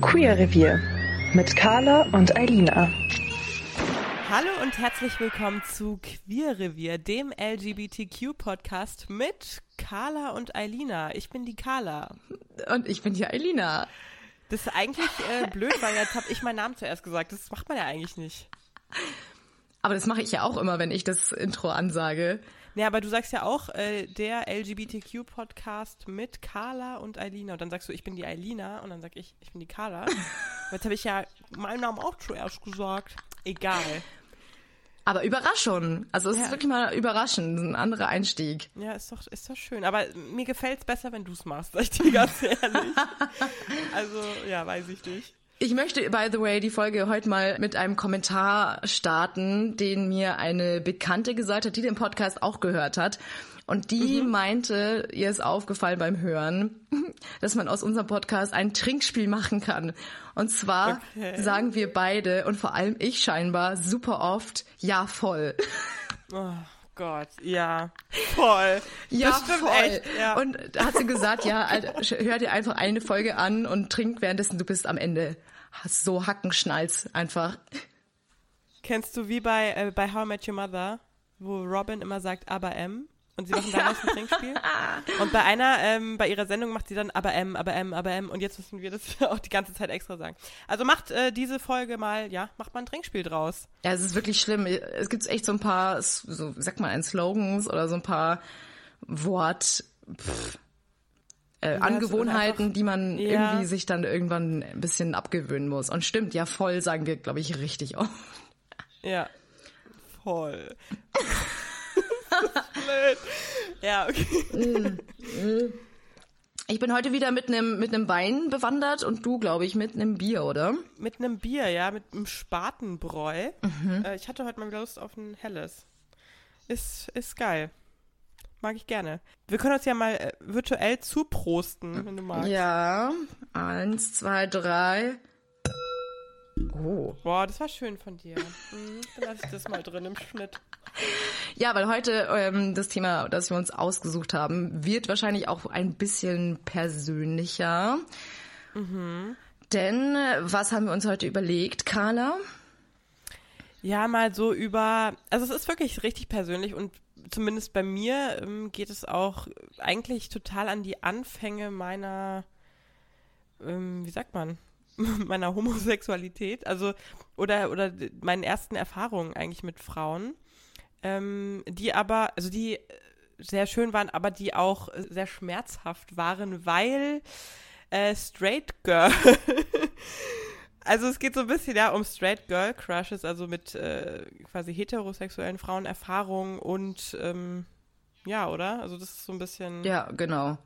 Queer Revier mit Carla und Eilina. Hallo und herzlich willkommen zu Queer Revier, dem LGBTQ-Podcast mit Carla und Eilina. Ich bin die Carla. Und ich bin die Eilina. Das ist eigentlich äh, blöd, weil jetzt habe ich meinen Namen zuerst gesagt. Das macht man ja eigentlich nicht. Aber das mache ich ja auch immer, wenn ich das Intro ansage. Ja, aber du sagst ja auch äh, der LGBTQ-Podcast mit Carla und Eilina. Und dann sagst du, ich bin die Eilina. Und dann sag ich, ich bin die Carla. Jetzt habe ich ja meinen Namen auch zuerst gesagt. Egal. Aber Überraschung. Also es Ja. ist wirklich mal überraschend, ein anderer Einstieg. Ja, ist doch, ist doch schön. Aber mir gefällt's besser, wenn du's machst, sag ich dir ganz ehrlich. also, ja, weiß ich nicht. Ich möchte, by the way, die Folge heute mal mit einem Kommentar starten, den mir eine Bekannte gesagt hat, die den Podcast auch gehört hat. Und die meinte, ihr ist aufgefallen beim Hören, dass man aus unserem Podcast ein Trinkspiel machen kann. Und zwar Okay. sagen wir beide und vor allem ich scheinbar super oft, ja voll. Oh Gott, ja. Voll. Ja, voll. echt. Ja. Und da hat sie gesagt, ja, hör dir einfach eine Folge an und trink währenddessen du bist am Ende. Hast so Hackenschnalz einfach. Kennst du wie bei, äh, bei How I Met Your Mother, wo Robin immer sagt, aber M? Und sie machen daraus ein Trinkspiel. Und bei einer, ähm, bei ihrer Sendung macht sie dann aber M, aber M, aber M. Und jetzt müssen wir das auch die ganze Zeit extra sagen. Also macht äh, diese Folge mal, ja, macht mal ein Trinkspiel draus. Ja, es ist wirklich schlimm. Es gibt echt so ein paar, so, wie sagt man, ein Slogans oder so ein paar Wort, pff, äh, Angewohnheiten, einfach- die man Ja. irgendwie sich dann irgendwann ein bisschen abgewöhnen muss. Und stimmt, ja, voll sagen wir, glaube ich, richtig oft. Ja. Voll. Blöd. Ja, okay. Ich bin heute wieder mit einem mit einem Wein bewandert und du, glaube ich, mit einem Bier, oder? Mit einem Bier, ja, mit einem Spatenbräu. Äh, ich hatte heute mal Lust auf ein helles. Ist, ist geil. Mag ich gerne. Wir können uns ja mal äh, virtuell zuprosten, wenn du magst. Ja, eins, zwei, drei. Oh. Boah, das war schön von dir. Mhm, dann lasse ich das mal drin im Schnitt. Ja, weil heute ähm, das Thema, das wir uns ausgesucht haben, wird wahrscheinlich auch ein bisschen persönlicher. Denn äh, was haben wir uns heute überlegt, Carla? Ja, mal so über. Also, es ist wirklich richtig persönlich und zumindest bei mir ähm, geht es auch eigentlich total an die Anfänge meiner. Ähm, wie sagt man? meiner Homosexualität. Also, oder, oder meinen ersten Erfahrungen eigentlich mit Frauen. Ähm, die aber, also die äh, sehr schön waren, aber die auch äh, sehr schmerzhaft waren, weil äh, Straight Girl. also es geht so ein bisschen ja um Straight Girl Crushes, also mit äh, quasi heterosexuellen Frauen Erfahrungen und ähm, ja, oder? Also das ist so ein bisschen Ja, genau.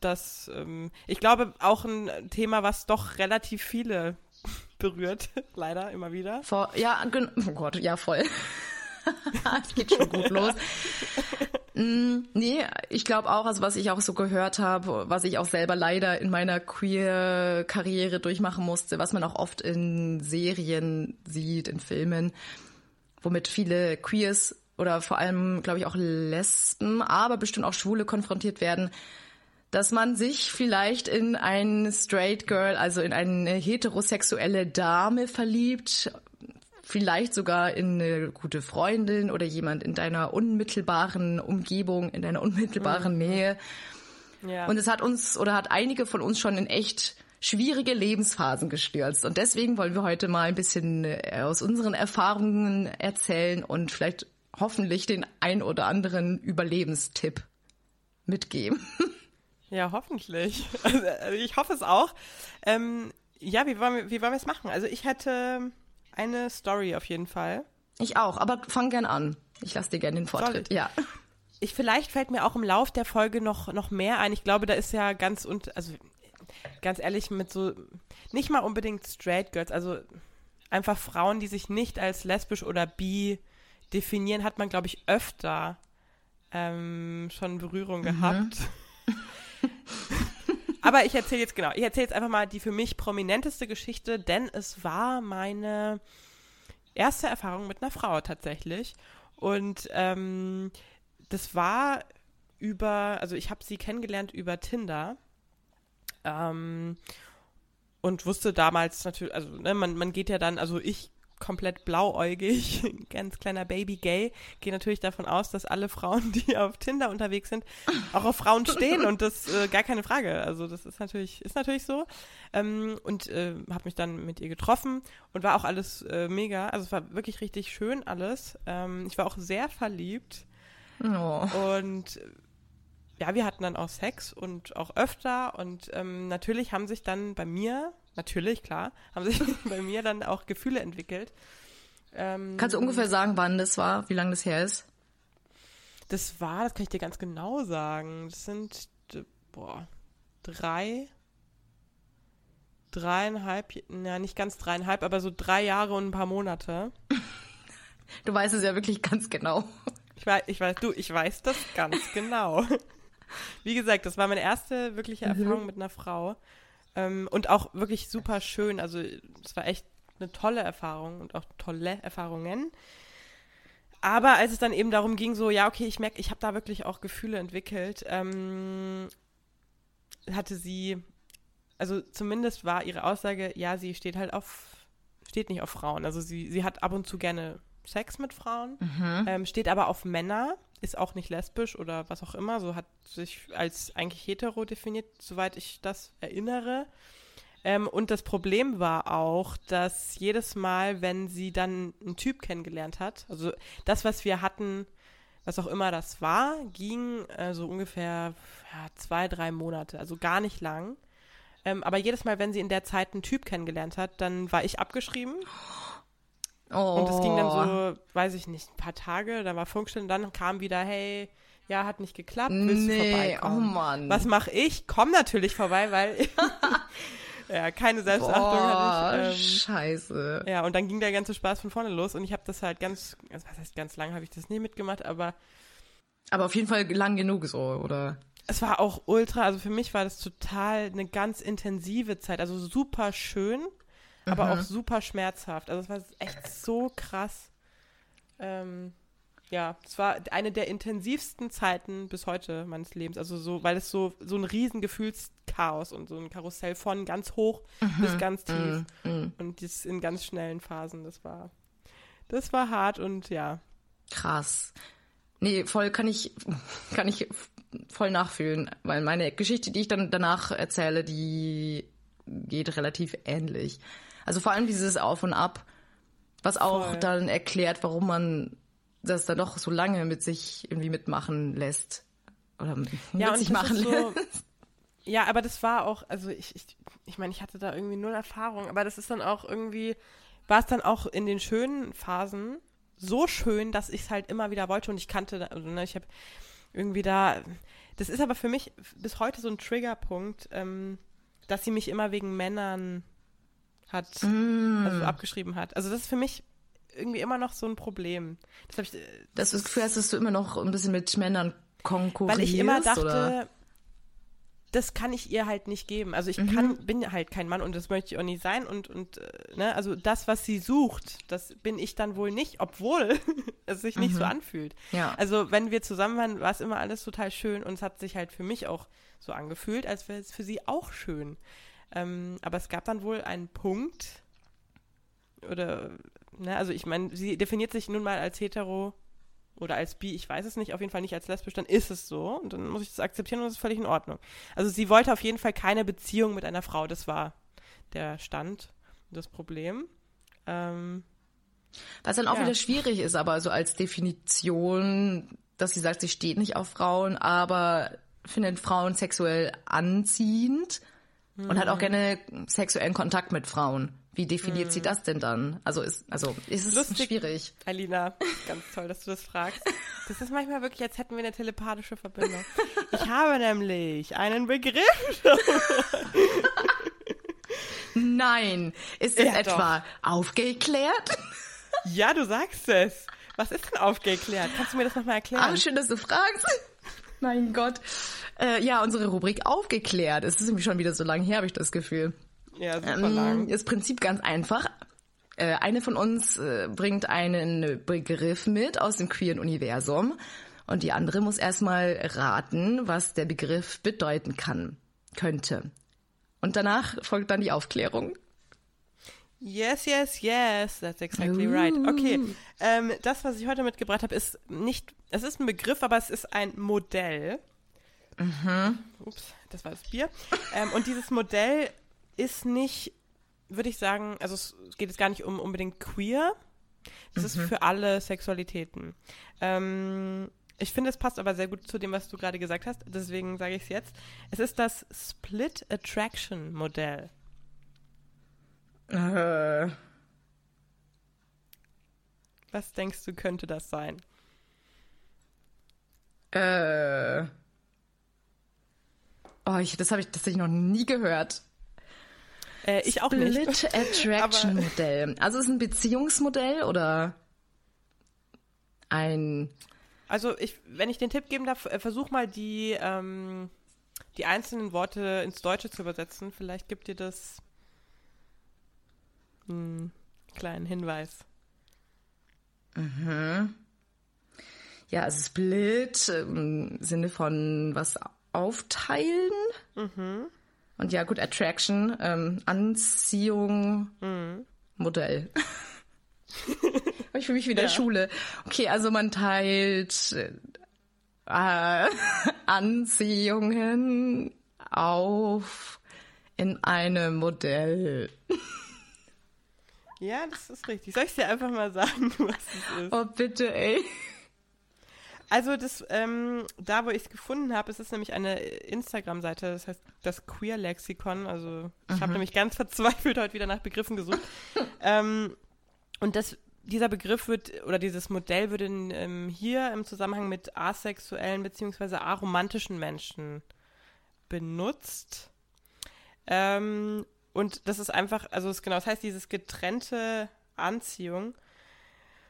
das, ähm, ich glaube auch ein Thema, was doch relativ viele berührt, leider immer wieder. Vor, ja, oh Gott, ja, voll. Es geht schon gut los. Mm, nee, ich glaube auch, also was ich auch so gehört habe, was ich auch selber leider in meiner Queer-Karriere durchmachen musste, was man auch oft in Serien sieht, in Filmen, womit viele Queers oder vor allem, glaube ich, auch Lesben, aber bestimmt auch Schwule konfrontiert werden, dass man sich vielleicht in ein Straight Girl, also in eine heterosexuelle Dame verliebt, vielleicht sogar in eine gute Freundin oder jemand in deiner unmittelbaren Umgebung, in deiner unmittelbaren Nähe. Ja. Und es hat uns oder hat einige von uns schon in echt schwierige Lebensphasen gestürzt. Und deswegen wollen wir heute mal ein bisschen äh, aus unseren Erfahrungen erzählen und vielleicht hoffentlich den ein oder anderen Überlebenstipp mitgeben. Ja, hoffentlich. Also, also ich hoffe es auch. Ähm, ja, wie wollen wir, wie wollen wir es machen? Also ich hätte eine Story auf jeden Fall. Ich auch, aber fang gern an. Ich lasse dir gerne den Vortritt. ich? Ja. ich, vielleicht fällt mir auch im Lauf der Folge noch, noch mehr ein. Ich glaube, da ist ja ganz und, also ganz ehrlich, mit so, nicht mal unbedingt Straight Girls, also einfach Frauen, die sich nicht als lesbisch oder bi definieren, hat man, glaube ich, öfter ähm, schon Berührung mhm. Aber ich erzähle jetzt genau, ich erzähle jetzt einfach mal die für mich prominenteste Geschichte, denn es war meine erste Erfahrung mit einer Frau tatsächlich. Und ähm, das war über, also ich habe sie kennengelernt über Tinder. Ähm, und wusste damals natürlich, also ne, man, man geht ja dann, also ich komplett blauäugig, ganz kleiner Baby gay, gehe natürlich davon aus, dass alle Frauen, die auf Tinder unterwegs sind, auch auf Frauen stehen und das äh, gar keine Frage. Also das ist natürlich ist natürlich so ähm, und äh, habe mich dann mit ihr getroffen und war auch alles äh, mega. Also es war wirklich richtig schön alles. Ähm, ich war auch sehr verliebt oh. und ja, wir hatten dann auch Sex und auch öfter und ähm, natürlich haben sich dann bei mir, natürlich, klar, haben sich bei mir dann auch Gefühle entwickelt. Ähm, Kannst du ungefähr sagen, wann das war, wie lange das her ist? Das war, das kann ich dir ganz genau sagen. Das sind, boah, drei, dreieinhalb, ja, nicht ganz dreieinhalb, aber so drei Jahre und ein paar Monate. Du weißt es ja wirklich ganz genau. Ich weiß, ich weiß, du, ich weiß das ganz genau. Wie gesagt, das war meine erste wirkliche mhm. Erfahrung mhm. mit einer Frau. Ähm, und auch wirklich super schön. Also es war echt eine tolle Erfahrung und auch tolle Erfahrungen. Aber als es dann eben darum ging, so, ja, okay, ich merke, ich habe da wirklich auch Gefühle entwickelt, ähm, hatte sie, also zumindest war ihre Aussage, ja, sie steht halt auf, steht nicht auf Frauen. Also sie, sie hat ab und zu gerne Sex mit Frauen, mhm. ähm, steht aber auf Männer ist auch nicht lesbisch oder was auch immer, so hat sich als eigentlich hetero definiert, soweit ich das erinnere. Ähm, und das Problem war auch, dass jedes Mal, wenn sie dann einen Typ kennengelernt hat, also das, was wir hatten, was auch immer das war, ging äh, so ungefähr ja, zwei, drei Monate, also gar nicht lang. Ähm, aber jedes Mal, wenn sie in der Zeit einen Typ kennengelernt hat, dann war ich abgeschrieben. Und es ging dann so, oh. weiß ich nicht, ein paar Tage, da war Funkstille und dann kam wieder, hey, ja, hat nicht geklappt, willst nee, du vorbeikommen? Oh Mann. Was mache ich? Komm natürlich vorbei, weil ja, keine Selbstachtung Boah, hatte ich. Ähm, scheiße. Ja, und dann ging der ganze Spaß von vorne los und ich habe das halt ganz, also was heißt ganz lang habe ich das nie mitgemacht, aber aber auf jeden Fall lang genug so, oder? Es war auch ultra, also für mich war das total eine ganz intensive Zeit, also super schön aber mhm. auch super schmerzhaft. Also es war echt so krass. Ähm, ja, es war eine der intensivsten Zeiten bis heute meines Lebens. Also so, weil es so, so ein riesen Gefühlschaos und so ein Karussell von ganz hoch mhm. bis ganz tief. Mhm. mhm. Und das in ganz schnellen Phasen. Das war, das war hart und ja. Krass. Nee, voll kann ich, kann ich voll nachfühlen, weil meine Geschichte, die ich dann danach erzähle, die geht relativ ähnlich. Also vor allem dieses Auf und Ab, was auch Voll. dann erklärt, warum man das dann doch so lange mit sich irgendwie mitmachen lässt. Oder mit ja, sich machen so, lässt. Ja, aber das war auch, also ich, ich, ich meine, ich hatte da irgendwie null Erfahrung, aber das ist dann auch irgendwie, war es dann auch in den schönen Phasen so schön, dass ich es halt immer wieder wollte und ich kannte, also, ne, ich habe irgendwie da, das ist aber für mich bis heute so ein Triggerpunkt, ähm, dass sie mich immer wegen Männern hat, mm. also abgeschrieben hat. Also das ist für mich irgendwie immer noch so ein Problem. Das, ich, äh, das ist Gefühl, dass du immer noch ein bisschen mit Männern konkurrierst. Weil ich immer dachte, oder? das kann ich ihr halt nicht geben. Also ich mhm. kann, bin halt kein Mann und das möchte ich auch nicht sein. Und, und äh, ne, also das, was sie sucht, das bin ich dann wohl nicht, obwohl es sich nicht mhm. so anfühlt. Ja. Also wenn wir zusammen waren, war es immer alles total schön und es hat sich halt für mich auch so angefühlt, als wäre es für sie auch schön. Ähm, aber es gab dann wohl einen Punkt, oder, ne, also ich meine, sie definiert sich nun mal als hetero oder als bi, ich weiß es nicht, auf jeden Fall nicht als lesbisch, dann ist es so und dann muss ich das akzeptieren und das ist völlig in Ordnung. Also sie wollte auf jeden Fall keine Beziehung mit einer Frau, das war der Stand, das Problem. Ähm, Was dann auch ja. wieder schwierig ist, aber so als Definition, dass sie sagt, sie steht nicht auf Frauen, aber findet Frauen sexuell anziehend mhm. und hat auch gerne sexuellen Kontakt mit Frauen. Wie definiert mhm. sie das denn dann? Also ist, also ist es Lustig, schwierig. Alina, ganz toll, dass du das fragst. Das ist manchmal wirklich, als hätten wir eine telepathische Verbindung. Ich habe nämlich einen Begriff. Nein. Ist es Ja, etwa aufgeklärt? Ja, du sagst es. Was ist denn aufgeklärt? Kannst du mir das nochmal erklären? Ah, schön, dass du fragst. mein Gott. Äh, ja, unsere Rubrik aufgeklärt. Es ist irgendwie schon wieder so lange her, habe ich das Gefühl. ja, super Ähm, lang. Das Prinzip ganz einfach. Äh, eine von uns äh, bringt einen Begriff mit aus dem queeren Universum und die andere muss erstmal raten, was der Begriff bedeuten kann, könnte. Und danach folgt dann die Aufklärung. Yes, yes, yes, that's exactly right. Okay, ähm, das, was ich heute mitgebracht habe, ist nicht, es ist ein Begriff, aber es ist ein Modell. Ups, das war das Bier. Ähm, und dieses Modell ist nicht, würde ich sagen, also es geht jetzt gar nicht um unbedingt queer. Es ist für alle Sexualitäten. Ähm, ich finde, es passt aber sehr gut zu dem, was du gerade gesagt hast. Deswegen sage ich es jetzt. Es ist das Split Attraction Modell. Äh, Was denkst du, könnte das sein? äh. Oh, ich, das habe ich tatsächlich noch nie gehört. Äh, ich auch nicht. Split Attraction Modell. Also ist es ein Beziehungsmodell oder ein Also ich, wenn ich den Tipp geben darf, äh, versuch mal die, ähm, die einzelnen Worte ins Deutsche zu übersetzen. Vielleicht gibt dir das einen kleinen Hinweis. Ja, also Split im Sinne von was aufteilen. Und ja, gut, Attraction, ähm, Anziehung, Modell. ich fühle mich wie in der Ja. Schule. Okay, also man teilt äh, Anziehungen auf in einem Modell. Ja, das ist richtig. Soll ich dir einfach mal sagen, was es ist? Oh, bitte, ey. Also das, ähm, da wo ich es gefunden habe, es ist nämlich eine Instagram-Seite, das heißt das Queer Lexikon. Also ich habe nämlich ganz verzweifelt heute wieder nach Begriffen gesucht. ähm, und das, dieser Begriff wird oder dieses Modell wird in, ähm, hier im Zusammenhang mit asexuellen beziehungsweise aromantischen Menschen benutzt. Ähm, und das ist einfach, also es genau, das heißt dieses getrennte Anziehung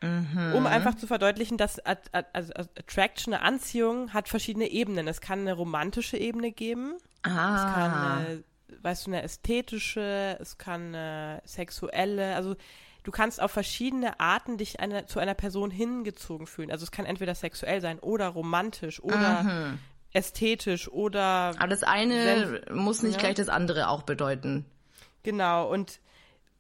um einfach zu verdeutlichen, dass At also Attraction, eine Anziehung, hat verschiedene Ebenen. Es kann eine romantische Ebene geben, es kann Ah. eine, weißt du, eine ästhetische, es kann eine sexuelle, also du kannst auf verschiedene Arten dich eine, zu einer Person hingezogen fühlen. Also es kann entweder sexuell sein oder romantisch oder ästhetisch oder Aber das eine muss nicht ja. gleich das andere auch bedeuten. Genau, und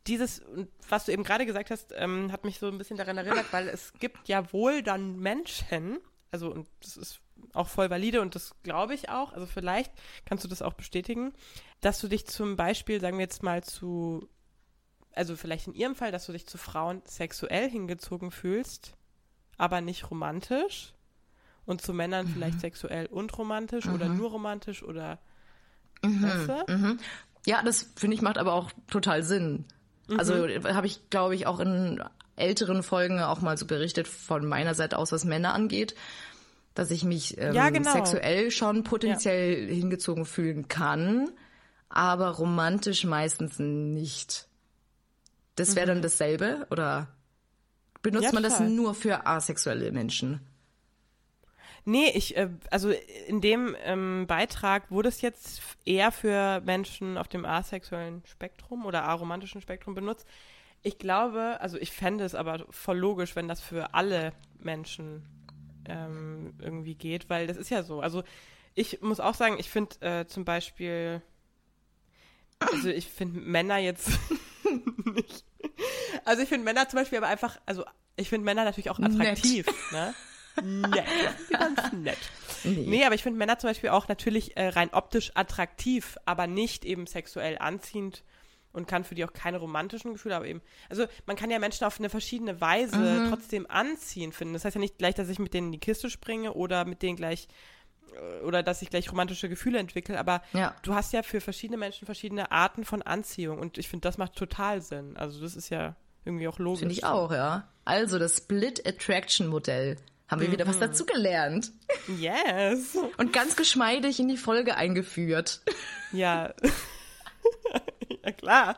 dieses, was du eben gerade gesagt hast, ähm, hat mich so ein bisschen daran erinnert, weil es gibt ja wohl dann Menschen, also und das ist auch voll valide und das glaube ich auch, also vielleicht kannst du das auch bestätigen, dass du dich zum Beispiel, sagen wir jetzt mal zu, also vielleicht in ihrem Fall, dass du dich zu Frauen sexuell hingezogen fühlst, aber nicht romantisch und zu Männern vielleicht sexuell und romantisch oder nur romantisch oder weißt du? Ja, das finde ich macht aber auch total Sinn. Also Mhm. habe ich, glaube ich, auch in älteren Folgen auch mal so berichtet von meiner Seite aus, was Männer angeht, dass ich mich ähm, Ja, genau. sexuell schon potenziell hingezogen fühlen kann, aber romantisch meistens nicht. Das wäre dann dasselbe oder benutzt Mhm. Ja, man das nur für asexuelle Menschen? Nee, ich, äh, also in dem ähm, Beitrag wurde es jetzt eher für Menschen auf dem asexuellen Spektrum oder aromantischen Spektrum benutzt. Ich glaube, also ich fände es aber voll logisch, wenn das für alle Menschen ähm, irgendwie geht, weil das ist ja so. Also ich muss auch sagen, ich finde äh, zum Beispiel, also ich finde Männer jetzt nicht. Also ich finde Männer zum Beispiel aber einfach, also ich finde Männer natürlich auch Nett. attraktiv, ne? Nett. Ganz nett. Nee. Nee, aber ich finde Männer zum Beispiel auch natürlich äh, rein optisch attraktiv, aber nicht eben sexuell anziehend und kann für die auch keine romantischen Gefühle, aber eben, also man kann ja Menschen auf eine verschiedene Weise Mhm. trotzdem anziehen finden. Das heißt ja nicht gleich, dass ich mit denen in die Kiste springe oder mit denen gleich äh, oder dass ich gleich romantische Gefühle entwickle, aber Ja. du hast ja für verschiedene Menschen verschiedene Arten von Anziehung und ich finde, das macht total Sinn. Also das ist ja irgendwie auch logisch. Finde ich auch, ja. Also das Split Attraction Modell. Haben wir wieder was dazugelernt. Yes. Und ganz geschmeidig in die Folge eingeführt. Ja. ja, klar.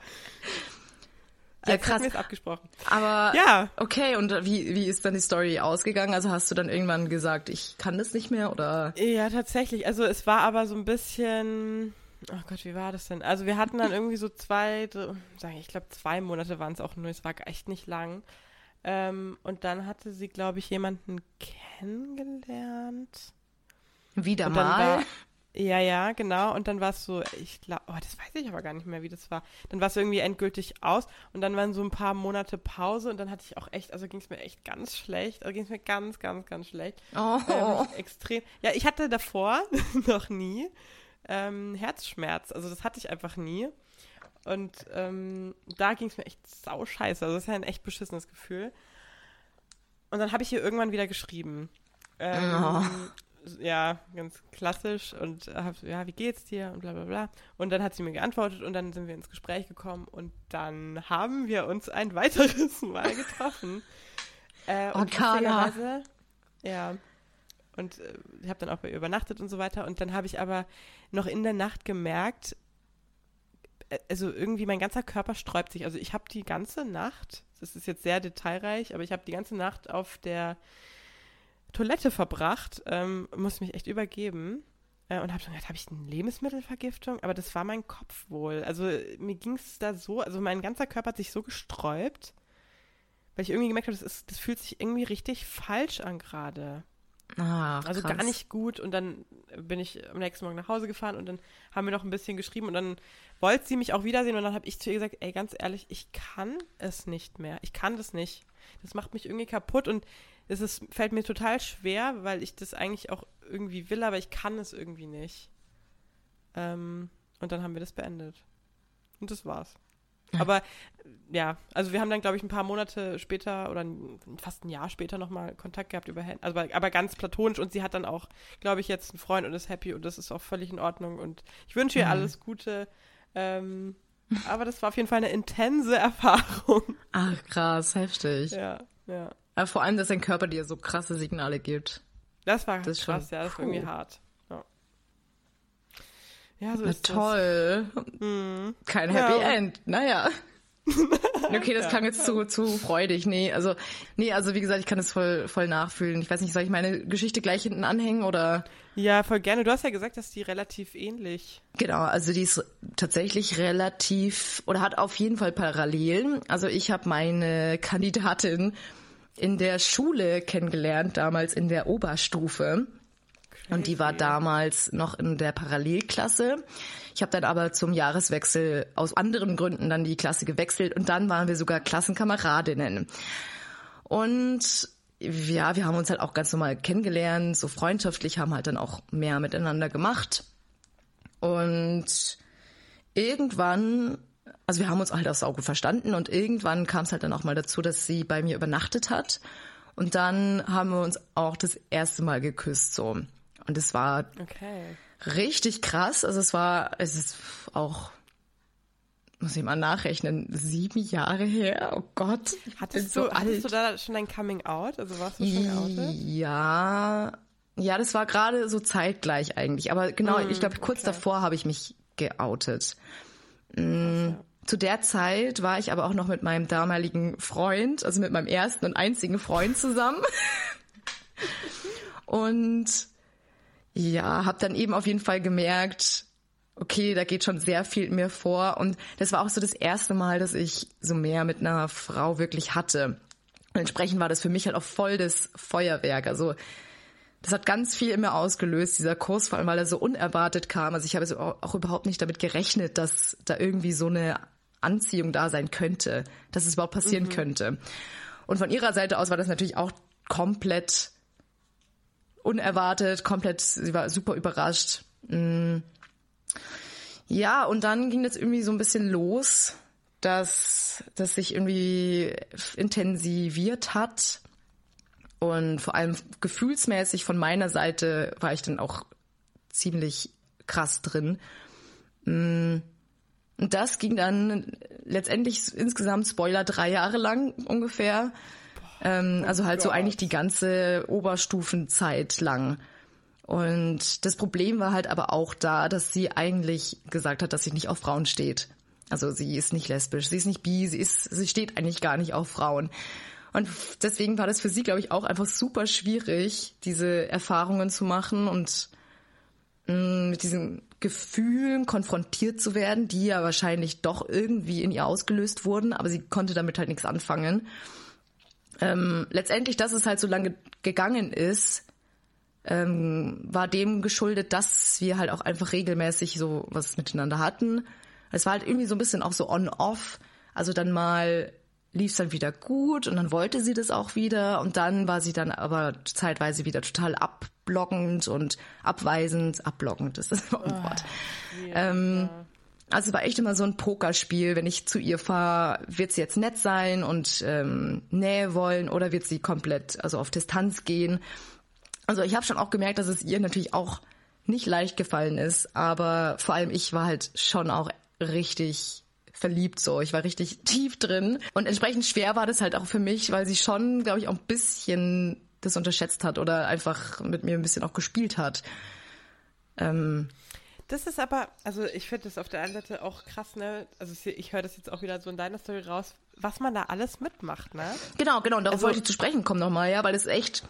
Ja, krass. es abgesprochen. Aber Ja. okay, und wie, wie ist dann die Story ausgegangen? Also hast du dann irgendwann gesagt, ich kann das nicht mehr oder? Ja, tatsächlich. Also es war aber so ein bisschen. Oh Gott, wie war das denn? Also wir hatten dann irgendwie so zwei, so, sag ich, ich glaube zwei Monate waren es auch nur, es war echt nicht lang. Ähm, und dann hatte sie, glaube ich, jemanden kennengelernt. Wieder mal. war, ja, ja, genau. Und dann war es so, ich glaube, oh, das weiß ich aber gar nicht mehr, wie das war. Dann war es irgendwie endgültig aus und dann waren so ein paar Monate Pause und dann hatte ich auch echt, also ging es mir echt ganz schlecht. Also ging es mir ganz, ganz, ganz schlecht. Oh. Ähm, extrem. Ja, ich hatte davor noch nie ähm, Herzschmerz. Also das hatte ich einfach nie. Und ähm, da ging es mir echt sau scheiße. Also das ist ja ein echt beschissenes Gefühl. Und dann habe ich ihr irgendwann wieder geschrieben. Ähm, Oh. Ja, ganz klassisch. Und hab so, ja, wie geht's dir? Und bla bla bla. Und dann hat sie mir geantwortet und dann sind wir ins Gespräch gekommen und dann haben wir uns ein weiteres Mal getroffen. Äh, Oh, und Carla. lustigerweise- Ja. Und äh, ich habe dann auch bei ihr übernachtet und so weiter. Und dann habe ich aber noch in der Nacht gemerkt, also irgendwie mein ganzer Körper sträubt sich. Also ich habe die ganze Nacht, das ist jetzt sehr detailreich, aber ich habe die ganze Nacht auf der Toilette verbracht, ähm, muss mich echt übergeben. Äh, und habe schon gedacht, habe ich eine Lebensmittelvergiftung? Aber das war mein Kopf wohl. Also äh, mir ging es da so, also mein ganzer Körper hat sich so gesträubt, weil ich irgendwie gemerkt habe, das, das fühlt sich irgendwie richtig falsch an gerade. Ach, Also krass. gar nicht gut. Und dann bin ich am nächsten Morgen nach Hause gefahren und dann haben wir noch ein bisschen geschrieben und dann wollte sie mich auch wiedersehen und dann habe ich zu ihr gesagt, ey, ganz ehrlich, ich kann es nicht mehr. Ich kann das nicht. Das macht mich irgendwie kaputt und es ist, fällt mir total schwer, weil ich das eigentlich auch irgendwie will, aber ich kann es irgendwie nicht. Ähm, und dann haben wir das beendet. Und das war's. Aber ja, also wir haben dann, glaube ich, ein paar Monate später oder fast ein Jahr später nochmal Kontakt gehabt über Handy. Also, aber ganz platonisch und sie hat dann auch, glaube ich, jetzt einen Freund und ist happy und das ist auch völlig in Ordnung und ich wünsche ihr Mhm. alles Gute. Ähm, aber das war auf jeden Fall eine intense Erfahrung. Ach, krass, heftig. Ja, ja. Aber vor allem, dass dein Körper dir so krasse Signale gibt. Das war Das krass, schon- ja, das war irgendwie hart. Ja, so Na ist toll. Kein Ja. Happy End. Naja. Okay, das klang jetzt zu, zu freudig. Nee, also, nee, also wie gesagt, ich kann das voll, voll nachfühlen. Ich weiß nicht, soll ich meine Geschichte gleich hinten anhängen oder? Ja, voll gerne. Du hast ja gesagt, dass die relativ ähnlich. Genau, also die ist tatsächlich relativ oder hat auf jeden Fall Parallelen. Also ich habe meine Kandidatin in der Schule kennengelernt, damals in der Oberstufe. Und die war damals noch in der Parallelklasse. Ich habe dann aber zum Jahreswechsel aus anderen Gründen dann die Klasse gewechselt und dann waren wir sogar Klassenkameradinnen. Und ja, wir haben uns halt auch ganz normal kennengelernt, so freundschaftlich, haben halt dann auch mehr miteinander gemacht. Und irgendwann, also wir haben uns halt auch sau gut verstanden und irgendwann kam es halt dann auch mal dazu, dass sie bei mir übernachtet hat. Und dann haben wir uns auch das erste Mal geküsst, so. Und es war Okay. richtig krass. Also es war, es ist auch, muss ich mal nachrechnen, sieben Jahre her. Oh Gott. Hattest so du, hattest du da schon ein Coming Out? Also warst du schon geoutet? Ja, ja, das war gerade so zeitgleich eigentlich. Aber genau, ich glaube, kurz okay. davor habe ich mich geoutet. Mm, Zu der Zeit war ich aber auch noch mit meinem damaligen Freund, also mit meinem ersten und einzigen Freund zusammen. und ja, habe dann eben auf jeden Fall gemerkt, okay, da geht schon sehr viel mir vor. Und das war auch so das erste Mal, dass ich so mehr mit einer Frau wirklich hatte. Und entsprechend war das für mich halt auch voll das Feuerwerk. Also das hat ganz viel in mir ausgelöst, dieser Kurs, vor allem weil er so unerwartet kam. Also ich habe auch auch überhaupt nicht damit gerechnet, dass da irgendwie so eine Anziehung da sein könnte, dass es überhaupt passieren könnte. Und von ihrer Seite aus war das natürlich auch komplett unerwartet, komplett, sie war super überrascht. Mm. Ja, und dann ging das irgendwie so ein bisschen los, dass das sich irgendwie intensiviert hat. Und vor allem gefühlsmäßig von meiner Seite war ich dann auch ziemlich krass drin. Mm. Und das ging dann letztendlich insgesamt Spoiler drei Jahre lang ungefähr. Ähm, also halt so eigentlich die ganze Oberstufenzeit lang. Und das Problem war halt aber auch da, dass sie eigentlich gesagt hat, dass sie nicht auf Frauen steht. Also sie ist nicht lesbisch, sie ist nicht bi, sie ist, sie steht eigentlich gar nicht auf Frauen. Und deswegen war das für sie, glaube ich, auch einfach super schwierig, diese Erfahrungen zu machen und mh, mit diesen Gefühlen konfrontiert zu werden, die ja wahrscheinlich doch irgendwie in ihr ausgelöst wurden, aber sie konnte damit halt nichts anfangen. Ähm, letztendlich, dass es halt so lange gegangen ist, ähm, war dem geschuldet, dass wir halt auch einfach regelmäßig so was miteinander hatten. Es war halt irgendwie so ein bisschen auch so on-off. Also dann mal lief es dann wieder gut und dann wollte sie das auch wieder und dann war sie dann aber zeitweise wieder total abblockend und abweisend. Abblockend ist das Wort. Ähm, also es war echt immer so ein Pokerspiel. Wenn ich zu ihr fahre, wird sie jetzt nett sein und ähm, Nähe wollen oder wird sie komplett also auf Distanz gehen. Also ich habe schon auch gemerkt, dass es ihr natürlich auch nicht leicht gefallen ist, aber vor allem ich war halt schon auch richtig verliebt so. Ich war richtig tief drin und entsprechend schwer war das halt auch für mich, weil sie schon, glaube ich, auch ein bisschen das unterschätzt hat oder einfach mit mir ein bisschen auch gespielt hat. Ähm, Das ist aber, also ich finde das auf der einen Seite auch krass, ne? Also ich, höre das jetzt auch wieder so in deiner Story raus, was man da alles mitmacht, ne? Genau, genau. Und darauf Also- wollte ich zu sprechen kommen nochmal, ja, weil es echt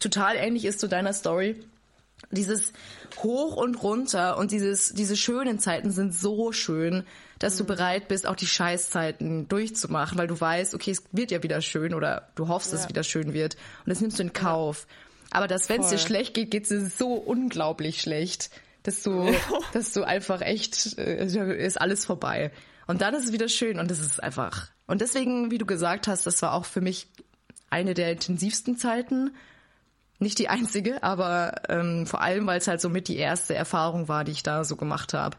total ähnlich ist zu deiner Story. Dieses Hoch und runter und dieses, diese schönen Zeiten sind so schön, dass Mhm. du bereit bist, auch die Scheißzeiten durchzumachen, weil du weißt, okay, es wird ja wieder schön oder du hoffst, dass Ja. es wieder schön wird. Und das nimmst du in Kauf. Aber dass, wenn es dir schlecht geht, geht es dir so unglaublich schlecht, dass du, dass du einfach echt, äh, ist alles vorbei. Und dann ist es wieder schön und das ist einfach. Und deswegen, wie du gesagt hast, das war auch für mich eine der intensivsten Zeiten. Nicht die einzige, aber ähm, vor allem, weil es halt so mit die erste Erfahrung war, die ich da so gemacht habe.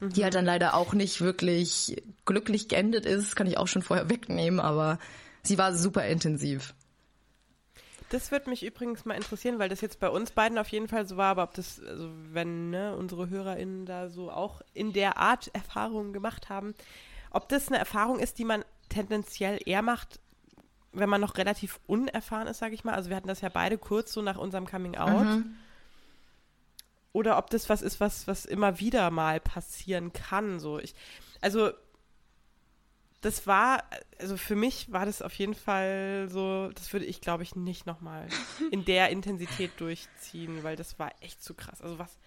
Die halt dann leider auch nicht wirklich glücklich geendet ist, kann ich auch schon vorher wegnehmen, aber sie war super intensiv. Das würde mich übrigens mal interessieren, weil das jetzt bei uns beiden auf jeden Fall so war, aber ob das, also wenn ne, unsere HörerInnen da so auch in der Art Erfahrungen gemacht haben, ob das eine Erfahrung ist, die man tendenziell eher macht, wenn man noch relativ unerfahren ist, sage ich mal. Also wir hatten das ja beide kurz so nach unserem Coming Out. Oder ob das was ist, was, was immer wieder mal passieren kann. So ich, also das war, also für mich war das auf jeden Fall so, das würde ich, glaube ich, nicht nochmal in der Intensität durchziehen, weil das war echt zu krass. Also was,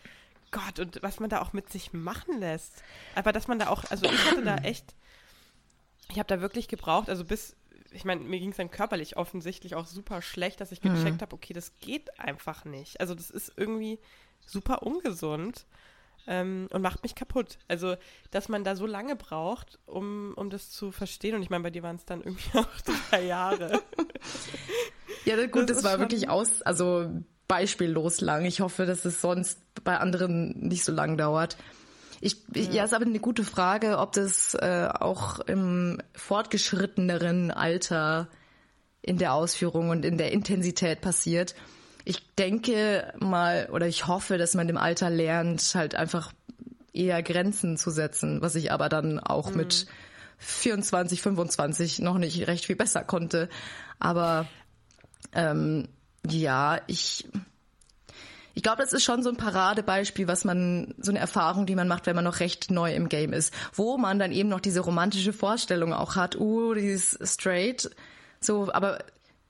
Gott, und was man da auch mit sich machen lässt. Aber dass man da auch, also ich hatte da echt, ich habe da wirklich gebraucht, also bis, ich meine, mir ging es dann körperlich offensichtlich auch super schlecht, dass ich gecheckt habe, okay, das geht einfach nicht. Also das ist irgendwie super ungesund ähm, und macht mich kaputt. Also, dass man da so lange braucht, um, um das zu verstehen. Und ich meine, bei dir waren es dann irgendwie auch drei Jahre. Ja, gut, Das das, war schon- wirklich aus, also beispiellos lang. Ich hoffe, dass es sonst bei anderen nicht so lang dauert. Ich, ich, ja, ist aber eine gute Frage, ob das äh, auch im fortgeschritteneren Alter in der Ausführung und in der Intensität passiert. Ich denke mal oder ich hoffe, dass man im Alter lernt, halt einfach eher Grenzen zu setzen, was ich aber dann auch mit 24, 25 noch nicht recht viel besser konnte. Aber ähm, ja, ich ich glaube, das ist schon so ein Paradebeispiel, was man, so eine Erfahrung, die man macht, wenn man noch recht neu im Game ist. Wo man dann eben noch diese romantische Vorstellung auch hat, uh, dieses straight, so, aber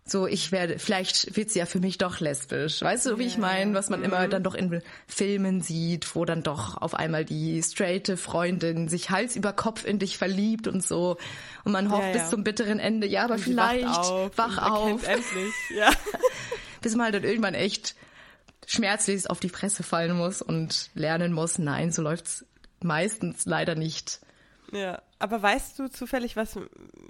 so, ich werde, vielleicht wird sie ja für mich doch lesbisch. Weißt du, wie ich meine? Was man immer dann doch in Filmen sieht, wo dann doch auf einmal die straighte Freundin sich Hals über Kopf in dich verliebt und so. Und man hofft Ja, bis ja. zum bitteren Ende, ja, aber Sie wacht vielleicht auf wach auf endlich. Ja. bis man halt dann irgendwann echt schmerzlich auf die Fresse fallen muss und lernen muss, nein, so läuft's meistens leider nicht. Ja. Aber weißt du zufällig, was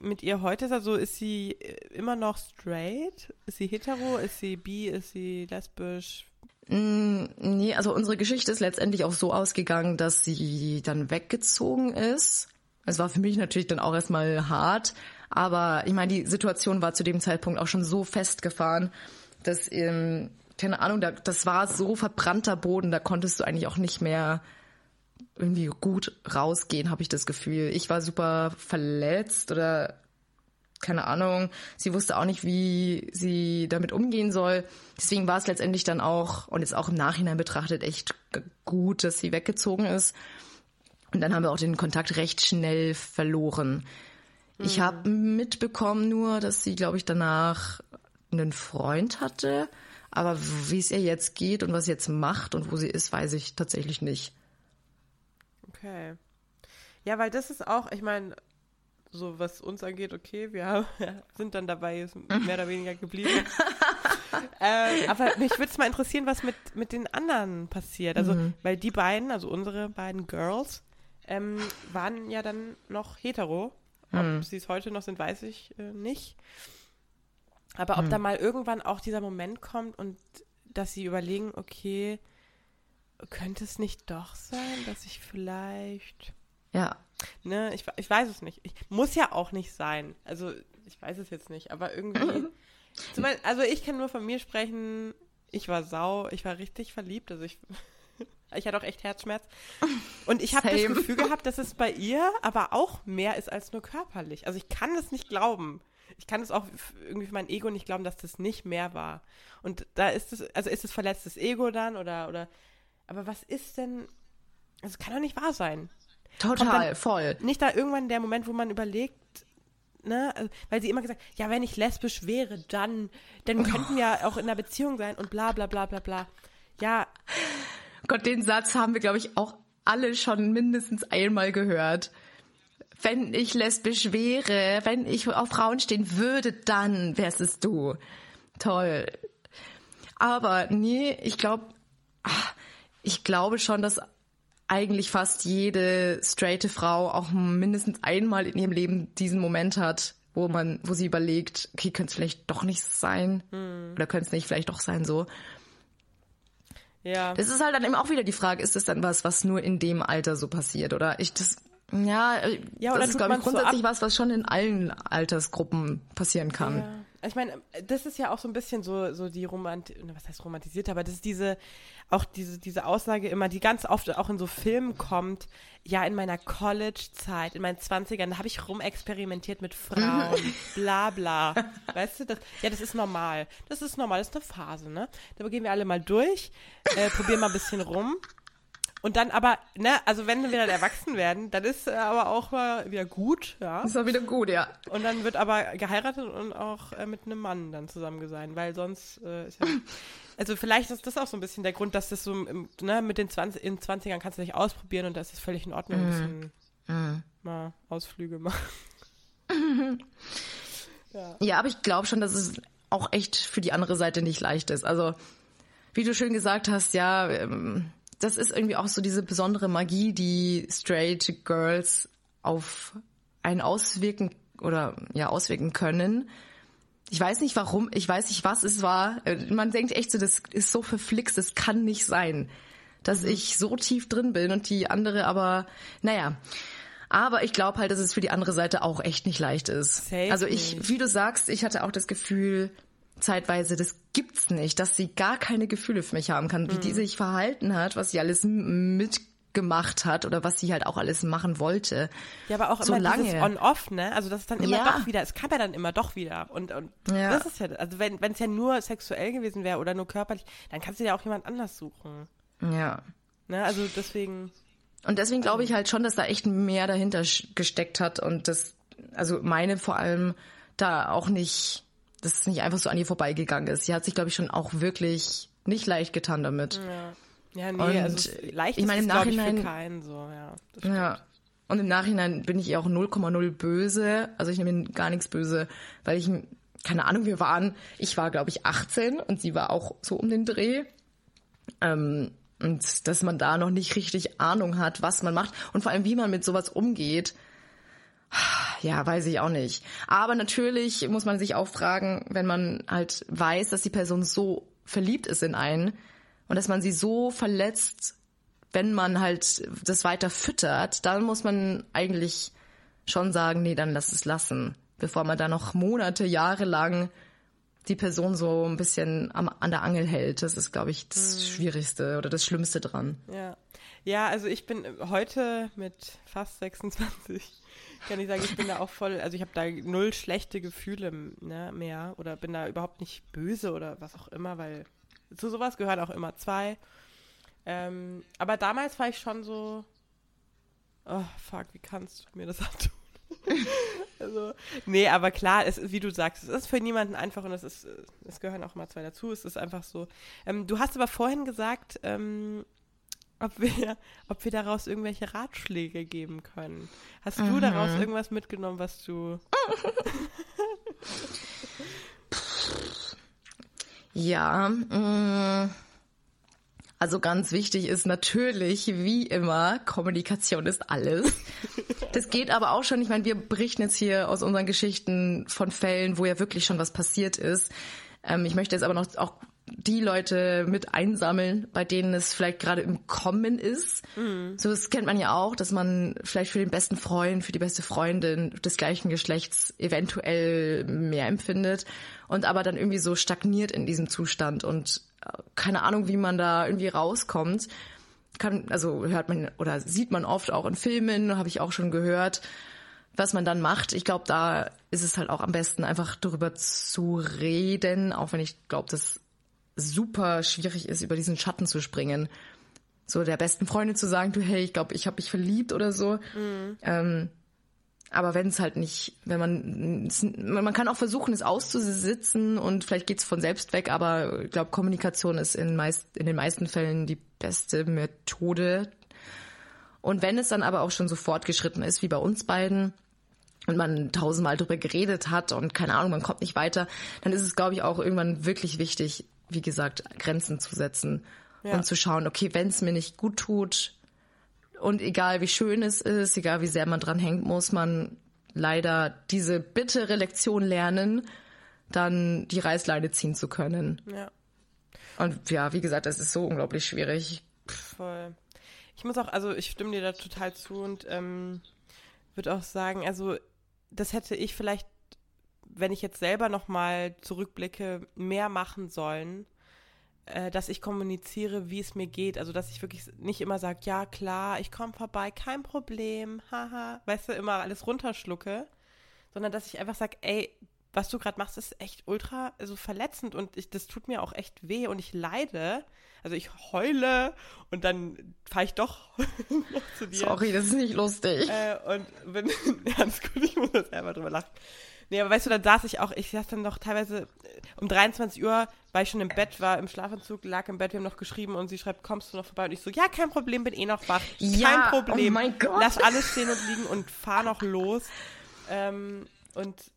mit ihr heute ist? Also ist sie äh, immer noch straight? Ist sie hetero? Ist sie bi? Ist sie lesbisch? Nee, also unsere Geschichte ist letztendlich auch so ausgegangen, dass sie dann weggezogen ist. Es war für mich natürlich dann auch erstmal hart, aber ich meine, die Situation war zu dem Zeitpunkt auch schon so festgefahren, dass, ähm, keine Ahnung, da, das war so verbrannter Boden, da konntest du eigentlich auch nicht mehr irgendwie gut rausgehen, habe ich das Gefühl. Ich war super verletzt oder keine Ahnung, sie wusste auch nicht, wie sie damit umgehen soll. Deswegen war es letztendlich dann auch, und jetzt auch im Nachhinein betrachtet, echt gut, dass sie weggezogen ist. Und dann haben wir auch den Kontakt recht schnell verloren. Mhm. Ich habe mitbekommen nur, dass sie, glaube ich, danach einen Freund hatte. Aber wie es ihr jetzt geht und was sie jetzt macht und wo sie ist, weiß ich tatsächlich nicht. Okay. Ja, weil das ist auch, ich meine, so was uns angeht, okay, wir sind dann dabei mehr oder weniger geblieben. ähm, aber mich würde es mal interessieren, was mit, mit den anderen passiert. Also, mhm. weil die beiden, also unsere beiden Girls, ähm, waren ja dann noch hetero. Ob mhm. sie es heute noch sind, weiß ich äh, nicht. Aber ob mhm. da mal irgendwann auch dieser Moment kommt und dass sie überlegen, okay, könnte es nicht doch sein, dass ich vielleicht. Ja. Ne, ich, ich weiß es nicht. Ich, muss ja auch nicht sein. Also, ich weiß es jetzt nicht, aber irgendwie. Beispiel, also, ich kann nur von mir sprechen. Ich war sau, ich war richtig verliebt. Also, ich. Ich hatte auch echt Herzschmerz. Und ich habe das Gefühl gehabt, dass es bei ihr aber auch mehr ist als nur körperlich. Also ich kann es nicht glauben. Ich kann es auch irgendwie für mein Ego nicht glauben, dass das nicht mehr war. Und da ist es, also ist es verletztes Ego dann oder, oder, aber was ist denn, also es kann doch nicht wahr sein. Total, voll. Nicht da irgendwann der Moment, wo man überlegt, ne, also, weil sie immer gesagt, ja, wenn ich lesbisch wäre, dann, dann könnten wir auch in einer Beziehung sein und bla bla bla bla bla. Ja. Gott, den Satz haben wir, glaube ich, auch alle schon mindestens einmal gehört. Wenn ich lesbisch wäre, wenn ich auf Frauen stehen würde, dann wärst es du. Toll. Aber nee, ich glaube, ich glaube schon, dass eigentlich fast jede straighte Frau auch mindestens einmal in ihrem Leben diesen Moment hat, wo man, wo sie überlegt, okay, könnte es vielleicht doch nicht sein hm. oder könnte es nicht vielleicht doch sein so. Ja. Das ist halt dann eben auch wieder die Frage, ist das dann was, was nur in dem Alter so passiert oder ich das ja, ja das ist glaube ich grundsätzlich so was, was schon in allen Altersgruppen passieren kann. Ja. Ich meine, das ist ja auch so ein bisschen so, so die Romant, was heißt romantisiert, aber das ist diese, auch diese, diese Aussage immer, die ganz oft auch in so Filmen kommt, ja, in meiner College-Zeit, in meinen Zwanzigern, da habe ich rumexperimentiert mit Frauen, bla bla. Weißt du, das, ja, das ist normal. Das ist normal, das ist eine Phase, ne? Da gehen wir alle mal durch, äh, probieren mal ein bisschen rum und dann aber, ne, also wenn wir dann erwachsen werden, dann ist aber auch mal wieder gut, ja. Ist auch wieder gut, ja. Und dann wird aber geheiratet und auch äh, mit einem Mann dann zusammen sein, weil sonst äh, ist ja. Also vielleicht ist das auch so ein bisschen der Grund, dass das so, im, ne, mit den 20, in 20ern kannst du nicht ausprobieren und das ist völlig in Ordnung, ein bisschen mm. mal Ausflüge machen. ja. ja, aber ich glaube schon, dass es auch echt für die andere Seite nicht leicht ist. Also, wie du schön gesagt hast, ja, ähm, das ist irgendwie auch so diese besondere Magie, die straight Girls auf einen auswirken oder ja auswirken können. Ich weiß nicht warum, ich weiß nicht, was es war. Man denkt echt so, das ist so verflixt, das kann nicht sein, dass mhm. ich so tief drin bin und die andere aber, naja. Aber ich glaube halt, dass es für die andere Seite auch echt nicht leicht ist. Safe also ich, wie du sagst, ich hatte auch das Gefühl, zeitweise, das gibt's nicht, dass sie gar keine Gefühle für mich haben kann, wie mhm. die sich verhalten hat, was sie alles mitgemacht hat oder was sie halt auch alles machen wollte. Ja, aber auch so immer lange. dieses On-Off, ne? Also das ist dann immer ja. doch wieder, es kam ja dann immer doch wieder. Und, und ja. das ist ja, also wenn es ja nur sexuell gewesen wäre oder nur körperlich, dann kannst du ja auch jemand anders suchen. Ja. Ne? Also deswegen. Und deswegen glaube ich halt schon, dass da echt mehr dahinter gesteckt hat und das, also meine vor allem da auch nicht dass es nicht einfach so an ihr vorbeigegangen ist. Sie hat sich, glaube ich, schon auch wirklich nicht leicht getan damit. Ja, ja nee, und also leicht ich meine, im Nachhinein, ich, für keinen so, ja. Ja. Und im Nachhinein bin ich ihr auch 0,0 böse. Also ich nehme gar nichts böse, weil ich, keine Ahnung, wir waren, ich war, glaube ich, 18 und sie war auch so um den Dreh. Ähm, und dass man da noch nicht richtig Ahnung hat, was man macht und vor allem, wie man mit sowas umgeht, ja, weiß ich auch nicht. Aber natürlich muss man sich auch fragen, wenn man halt weiß, dass die Person so verliebt ist in einen und dass man sie so verletzt, wenn man halt das weiter füttert, dann muss man eigentlich schon sagen, nee, dann lass es lassen, bevor man da noch Monate, Jahre lang die Person so ein bisschen am, an der Angel hält. Das ist, glaube ich, das hm. Schwierigste oder das Schlimmste dran. Ja. Ja, also ich bin heute mit fast 26 kann ich sagen, ich bin da auch voll, also ich habe da null schlechte Gefühle ne, mehr oder bin da überhaupt nicht böse oder was auch immer, weil zu sowas gehören auch immer zwei. Ähm, aber damals war ich schon so, oh fuck, wie kannst du mir das antun? also, nee, aber klar, es, wie du sagst, es ist für niemanden einfach und es ist, es gehören auch immer zwei dazu. Es ist einfach so. Ähm, du hast aber vorhin gesagt, ähm, ob wir, ob wir daraus irgendwelche Ratschläge geben können. Hast mhm. du daraus irgendwas mitgenommen, was du. ja, mh. Mm, also ganz wichtig ist natürlich, wie immer, Kommunikation ist alles. Das geht aber auch schon, ich meine, wir berichten jetzt hier aus unseren Geschichten von Fällen, wo ja wirklich schon was passiert ist. Ähm, ich möchte jetzt aber noch auch die Leute mit einsammeln, bei denen es vielleicht gerade im Kommen ist. Mhm. So, das kennt man ja auch, dass man vielleicht für den besten Freund, für die beste Freundin des gleichen Geschlechts eventuell mehr empfindet und aber dann irgendwie so stagniert in diesem Zustand und äh, keine Ahnung, wie man da irgendwie rauskommt. Kann, also hört man oder sieht man oft auch in Filmen, habe ich auch schon gehört, was man dann macht. Ich glaube, da ist es halt auch am besten, einfach darüber zu reden, auch wenn ich glaube, dass super schwierig ist, über diesen Schatten zu springen. So der besten Freundin zu sagen, du, hey, ich glaube, ich habe mich verliebt oder so. Mhm. Ähm, aber wenn es halt nicht, wenn man, man kann auch versuchen, es auszusitzen und vielleicht geht's von selbst weg, aber ich glaube, Kommunikation ist in, meist, in den meisten Fällen die beste Methode. Und wenn es dann aber auch schon so fortgeschritten ist, wie bei uns beiden, und man tausendmal drüber geredet hat und keine Ahnung, man kommt nicht weiter, dann ist es, glaube ich, auch irgendwann wirklich wichtig, wie gesagt, Grenzen zu setzen ja. und zu schauen, okay, wenn es mir nicht gut tut und egal wie schön es ist, egal wie sehr man dran hängt, muss man leider diese bittere Lektion lernen, dann die Reißleine ziehen zu können. Ja. Und ja, wie gesagt, das ist so unglaublich schwierig. Voll. Ich muss auch, also ich stimme dir da total zu und ähm, würde auch sagen, also das hätte ich vielleicht wenn ich jetzt selber nochmal zurückblicke, mehr machen sollen, äh, dass ich kommuniziere, wie es mir geht. Also, dass ich wirklich nicht immer sage, ja, klar, ich komme vorbei, kein Problem, haha, weißt du, immer alles runterschlucke, sondern dass ich einfach sage, ey, was du gerade machst, ist echt ultra also verletzend und ich, das tut mir auch echt weh und ich leide. Also ich heule und dann fahre ich doch zu dir. Sorry, das ist nicht lustig. Äh, und bin ganz gut, ich muss das selber drüber lachen. Nee, aber weißt du, dann saß ich auch, ich saß dann doch teilweise äh, um 23 Uhr, weil ich schon im Bett war, im Schlafanzug, lag im Bett, wir haben noch geschrieben und sie schreibt, kommst du noch vorbei? Und ich so, ja, kein Problem, bin eh noch wach. Ja, kein oh Problem. Oh mein Gott. Lass alles stehen und liegen und fahr noch los. Ähm, und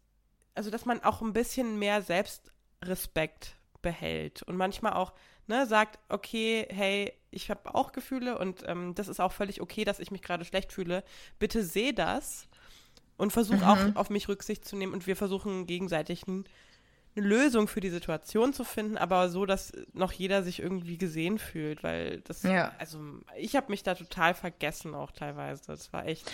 also, dass man auch ein bisschen mehr Selbstrespekt behält und manchmal auch ne, sagt, okay, hey, ich habe auch Gefühle und ähm, das ist auch völlig okay, dass ich mich gerade schlecht fühle. Bitte seh das und versuche mhm. auch auf mich Rücksicht zu nehmen und wir versuchen gegenseitig ein, eine Lösung für die Situation zu finden, aber so, dass noch jeder sich irgendwie gesehen fühlt, weil das, ja. also ich habe mich da total vergessen auch teilweise. Das war echt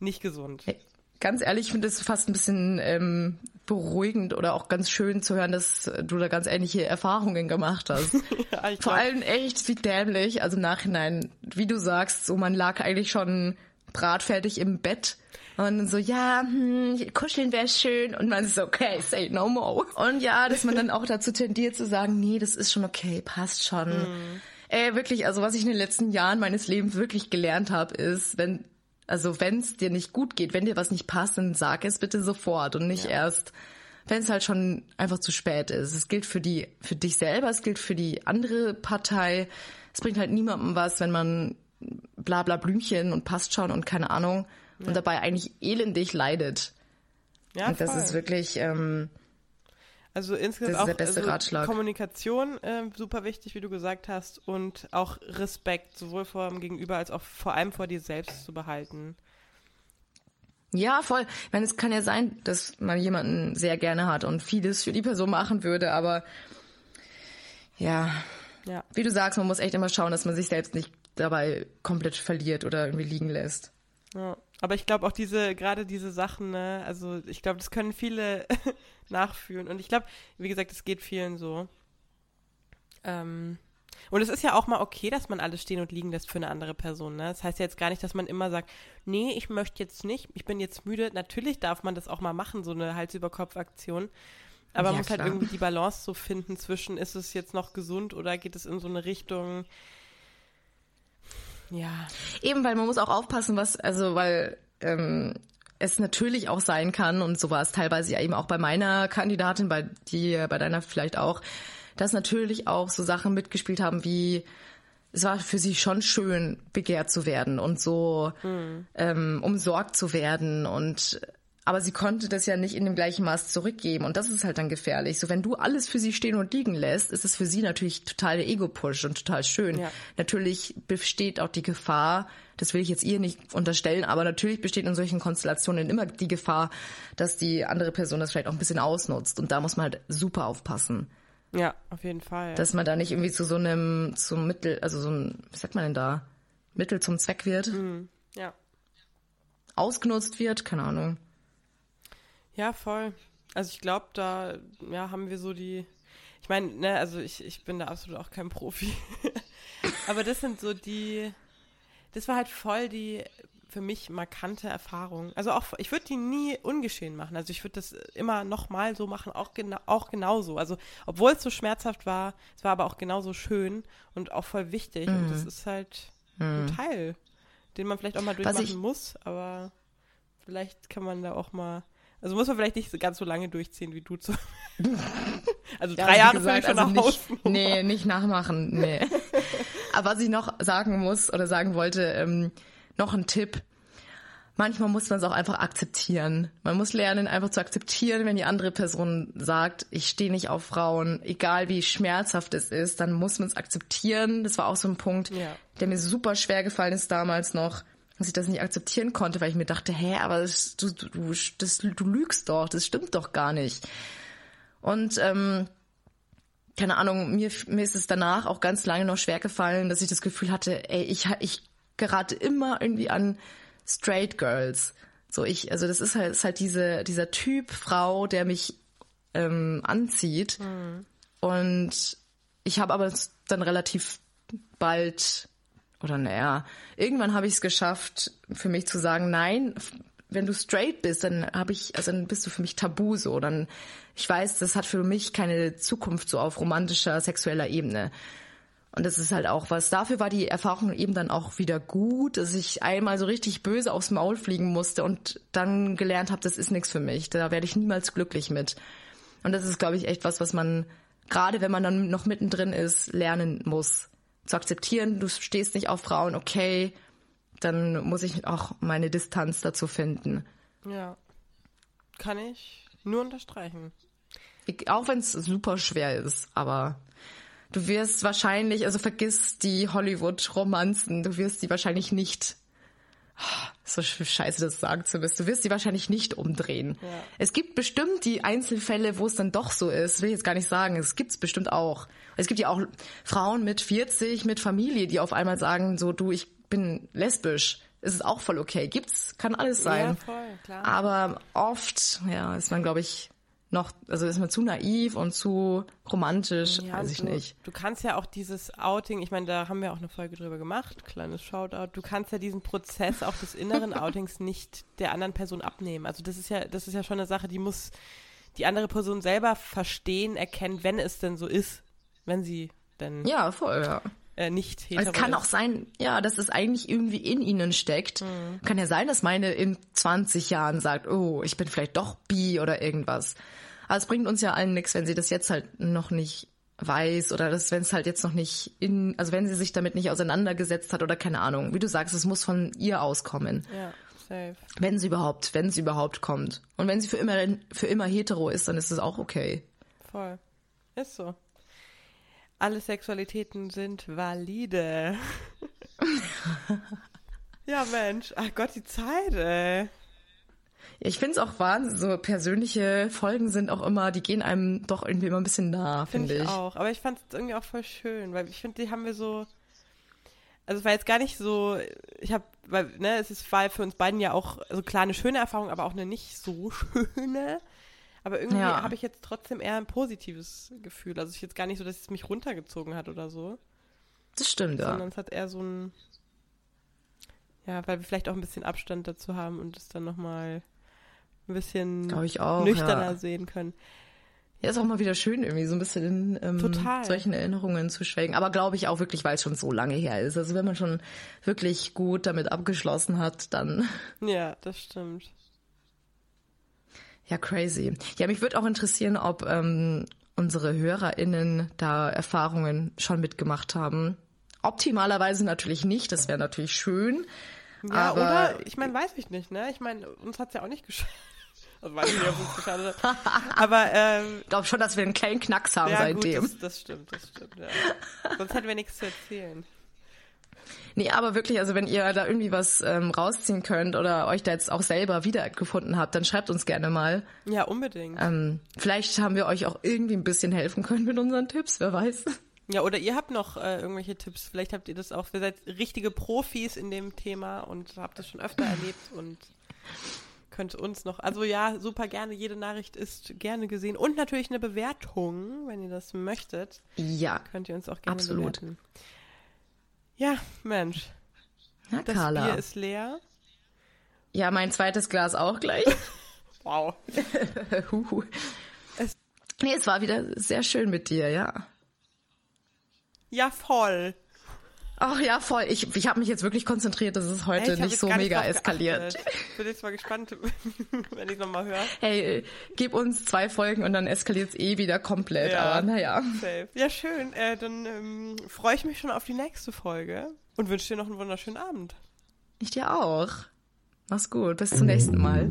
nicht gesund. Hey, ganz ehrlich, ich finde es fast ein bisschen ähm, beruhigend oder auch ganz schön zu hören, dass du da ganz ähnliche Erfahrungen gemacht hast. ja, Vor allem echt wie dämlich, also im Nachhinein, wie du sagst, so man lag eigentlich schon bratfertig im Bett und dann so, ja, hm, kuscheln wäre schön. Und man ist so, okay, say no more. Und ja, dass man dann auch dazu tendiert zu sagen, nee, das ist schon okay, passt schon. Mhm. Äh, wirklich, also was ich in den letzten Jahren meines Lebens wirklich gelernt habe, ist, wenn, also wenn es dir nicht gut geht, wenn dir was nicht passt, dann sag es bitte sofort und nicht ja. erst, wenn es halt schon einfach zu spät ist. Es gilt für die, für dich selber, es gilt für die andere Partei. Es bringt halt niemandem was, wenn man bla bla Blümchen und passt schon und keine Ahnung ja. und dabei eigentlich elendig leidet. Ja, und das voll. ist wirklich ähm, also insgesamt auch der beste also Ratschlag. Kommunikation äh, super wichtig, wie du gesagt hast, und auch Respekt sowohl vor dem Gegenüber als auch vor allem vor dir selbst zu behalten. Ja, voll. Ich meine, es kann ja sein, dass man jemanden sehr gerne hat und vieles für die Person machen würde, aber ja, ja. wie du sagst, man muss echt immer schauen, dass man sich selbst nicht dabei komplett verliert oder irgendwie liegen lässt. Ja. Aber ich glaube auch diese, gerade diese Sachen, ne, also ich glaube, das können viele nachfühlen. Und ich glaube, wie gesagt, es geht vielen so. Ähm, Und es ist ja auch mal okay, dass man alles stehen und liegen lässt für eine andere Person. Ne? Das heißt ja jetzt gar nicht, dass man immer sagt, nee, ich möchte jetzt nicht, ich bin jetzt müde. Natürlich darf man das auch mal machen, so eine Hals-über-Kopf-Aktion. Aber man Ja, muss halt klar. irgendwie die Balance so finden zwischen, ist es jetzt noch gesund oder geht es in so eine Richtung, ja, Eben, weil man muss auch aufpassen, was, also, weil ähm, es natürlich auch sein kann, und so war es teilweise ja eben auch bei meiner Kandidatin, bei dir, bei deiner vielleicht auch, dass natürlich auch so Sachen mitgespielt haben wie, es war für sie schon schön, begehrt zu werden und so ähm, umsorgt zu werden und aber sie konnte das ja nicht in dem gleichen Maß zurückgeben und das ist halt dann gefährlich. So wenn du alles für sie stehen und liegen lässt, ist es für sie natürlich total der Ego-Push und total schön. Ja. Natürlich besteht auch die Gefahr, das will ich jetzt ihr nicht unterstellen, aber natürlich besteht in solchen Konstellationen immer die Gefahr, dass die andere Person das vielleicht auch ein bisschen ausnutzt und da muss man halt super aufpassen, ja, auf jeden Fall. dass man da nicht irgendwie zu so einem zum Mittel, also so ein, wie sagt man denn da, Mittel zum Zweck wird, ja. ausgenutzt wird, keine Ahnung. Ja, voll. Also ich glaube, da ja, haben wir so die. Ich meine, ne, also ich, ich bin da absolut auch kein Profi. Aber das sind so die. Das war halt voll die für mich markante Erfahrung. Also auch, ich würde die nie ungeschehen machen. Also ich würde das immer nochmal so machen, auch, genau, auch genauso. Also obwohl es so schmerzhaft war, es war aber auch genauso schön und auch voll wichtig. Und das ist halt ein Teil, den man vielleicht auch mal Mhm. Durchmachen muss, aber vielleicht kann man da auch mal, also muss man vielleicht nicht ganz so lange durchziehen wie du zu. also Ja, drei Jahre gesagt, schon also nach nicht, Hause. Nee, nicht nachmachen, nee. Aber was ich noch sagen muss oder sagen wollte, ähm, noch ein Tipp. Manchmal muss man es auch einfach akzeptieren. Man muss lernen, einfach zu akzeptieren, wenn die andere Person sagt, ich stehe nicht auf Frauen, egal wie schmerzhaft es ist, dann muss man es akzeptieren. Das war auch so ein Punkt, Ja. der mir super schwer gefallen ist damals noch, dass ich das nicht akzeptieren konnte, weil ich mir dachte, hä, aber das, du, du, das, du lügst doch, das stimmt doch gar nicht. Und ähm, keine Ahnung, mir, mir ist es danach auch ganz lange noch schwer gefallen, dass ich das Gefühl hatte, ey, ich, ich gerate immer irgendwie an Straight Girls. So ich, also das ist halt, ist halt diese, dieser Typ Frau, der mich ähm, anzieht. Und ich habe aber dann relativ bald oder naja, irgendwann habe ich es geschafft, für mich zu sagen, nein, wenn du straight bist, dann habe ich, also dann bist du für mich tabu so. Dann, ich weiß, das hat für mich keine Zukunft so auf romantischer, sexueller Ebene. Und das ist halt auch was. Dafür war die Erfahrung eben dann auch wieder gut, dass ich einmal so richtig böse aufs Maul fliegen musste und dann gelernt habe, das ist nichts für mich. Da werde ich niemals glücklich mit. Und das ist, glaube ich, echt was, was man, gerade wenn man dann noch mittendrin ist, lernen muss. Zu akzeptieren, du stehst nicht auf Frauen, okay, dann muss ich auch meine Distanz dazu finden. Ja. Kann ich nur unterstreichen. Ich, auch wenn es super schwer ist, aber du wirst wahrscheinlich, also vergiss die Hollywood-Romanzen, du wirst die wahrscheinlich nicht, so sch- scheiße das sagen zu müssen, du wirst die wahrscheinlich nicht umdrehen. Ja. Es gibt bestimmt die Einzelfälle, wo es dann doch so ist, will ich jetzt gar nicht sagen, es gibt's bestimmt auch. Es gibt ja auch Frauen mit 40, mit Familie, die auf einmal sagen, so du, ich bin lesbisch. Es ist auch voll okay. Gibt's, kann alles sein. Ja, voll, klar. Aber oft, ja, ist man, glaube ich, noch, also ist man zu naiv und zu romantisch, Ja, weiß ich du, nicht. Du kannst ja auch dieses Outing, ich meine, da haben wir auch eine Folge drüber gemacht, kleines Shoutout. Du kannst ja diesen Prozess auch des inneren Outings nicht der anderen Person abnehmen. Also das ist ja, das ist ja schon eine Sache, die muss die andere Person selber verstehen, erkennen, wenn es denn so ist, wenn sie denn Ja, voll, ja. Äh, nicht hetero Es kann ist. auch sein, ja, dass es eigentlich irgendwie in ihnen steckt. Mhm. Kann ja sein, dass meine in 20 Jahren sagt, oh, ich bin vielleicht doch bi oder irgendwas. Aber es bringt uns ja allen nichts, wenn sie das jetzt halt noch nicht weiß oder das, wenn es halt jetzt noch nicht in, also wenn sie sich damit nicht auseinandergesetzt hat oder keine Ahnung. Wie du sagst, es muss von ihr auskommen. Ja, safe. Wenn sie überhaupt, wenn sie überhaupt kommt. Und wenn sie für immer, für immer hetero ist, dann ist es auch okay. Voll. Ist so. Alle Sexualitäten sind valide. ja, Mensch. Ach Gott, die Zeit, ey. Ich finde es auch Wahnsinn, so persönliche Folgen sind auch immer, die gehen einem doch irgendwie immer ein bisschen nah, Finde finde ich ich. auch. Aber ich fand es irgendwie auch voll schön, weil ich finde, die haben wir so. Also es war jetzt gar nicht so, ich habe, weil, ne, es ist, war für uns beiden ja auch, also klar eine schöne Erfahrung, aber auch eine nicht so schöne. Aber irgendwie Ja. habe ich jetzt trotzdem eher ein positives Gefühl. Also es ist jetzt gar nicht so, dass es mich runtergezogen hat oder so. Das stimmt, ja. Sondern es hat eher so ein, ja, weil wir vielleicht auch ein bisschen Abstand dazu haben und es dann nochmal ein bisschen auch, nüchterner ja. sehen können. Ja, ist auch mal wieder schön, irgendwie so ein bisschen in ähm, solchen Erinnerungen zu schwelgen. Aber glaube ich auch wirklich, weil es schon so lange her ist. Also wenn man schon wirklich gut damit abgeschlossen hat, dann Ja, das stimmt. Ja crazy. Ja, mich würde auch interessieren, ob ähm, unsere HörerInnen da Erfahrungen schon mitgemacht haben. Optimalerweise natürlich nicht, das wäre natürlich schön. Ja, aber oder, ich meine, weiß ich nicht, ne? Ich meine, uns hat's ja auch nicht geschadet. Also weiß ich nicht, ob es uns geschadet hat. Aber, ähm, ich glaube schon, dass wir einen kleinen Knacks haben ja, seitdem. gut, das, das stimmt, das stimmt, ja. Sonst hätten wir nichts zu erzählen. Nee, aber wirklich, also wenn ihr da irgendwie was ähm, rausziehen könnt oder euch da jetzt auch selber wiedergefunden habt, dann schreibt uns gerne mal. Ja, unbedingt. Ähm, vielleicht haben wir euch auch irgendwie ein bisschen helfen können mit unseren Tipps, wer weiß. Ja, oder ihr habt noch äh, irgendwelche Tipps. Vielleicht habt ihr das auch. Ihr seid richtige Profis in dem Thema und habt das schon öfter erlebt und könnt uns noch. Also ja, super gerne. Jede Nachricht ist gerne gesehen. Und natürlich eine Bewertung, wenn ihr das möchtet. Ja, Könnt ihr uns auch gerne Absolut. bewerten. Ja, Mensch. ja Das Carla. Bier ist leer. ja, mein zweites Glas auch gleich. Wow. Huhu. Es- nee, es war wieder sehr schön mit dir, ja. Ja, voll. Ach ja, voll. Ich, ich habe mich jetzt wirklich konzentriert, dass es heute nicht so mega drauf eskaliert. Ich bin jetzt mal gespannt, wenn ich nochmal höre. Hey, gib uns zwei Folgen und dann eskaliert es eh wieder komplett. Ja. Aber naja. Safe. Ja, schön. Äh, dann ähm, freue ich mich schon auf die nächste Folge und wünsche dir noch einen wunderschönen Abend. Ich dir auch. Mach's gut. Bis zum nächsten Mal.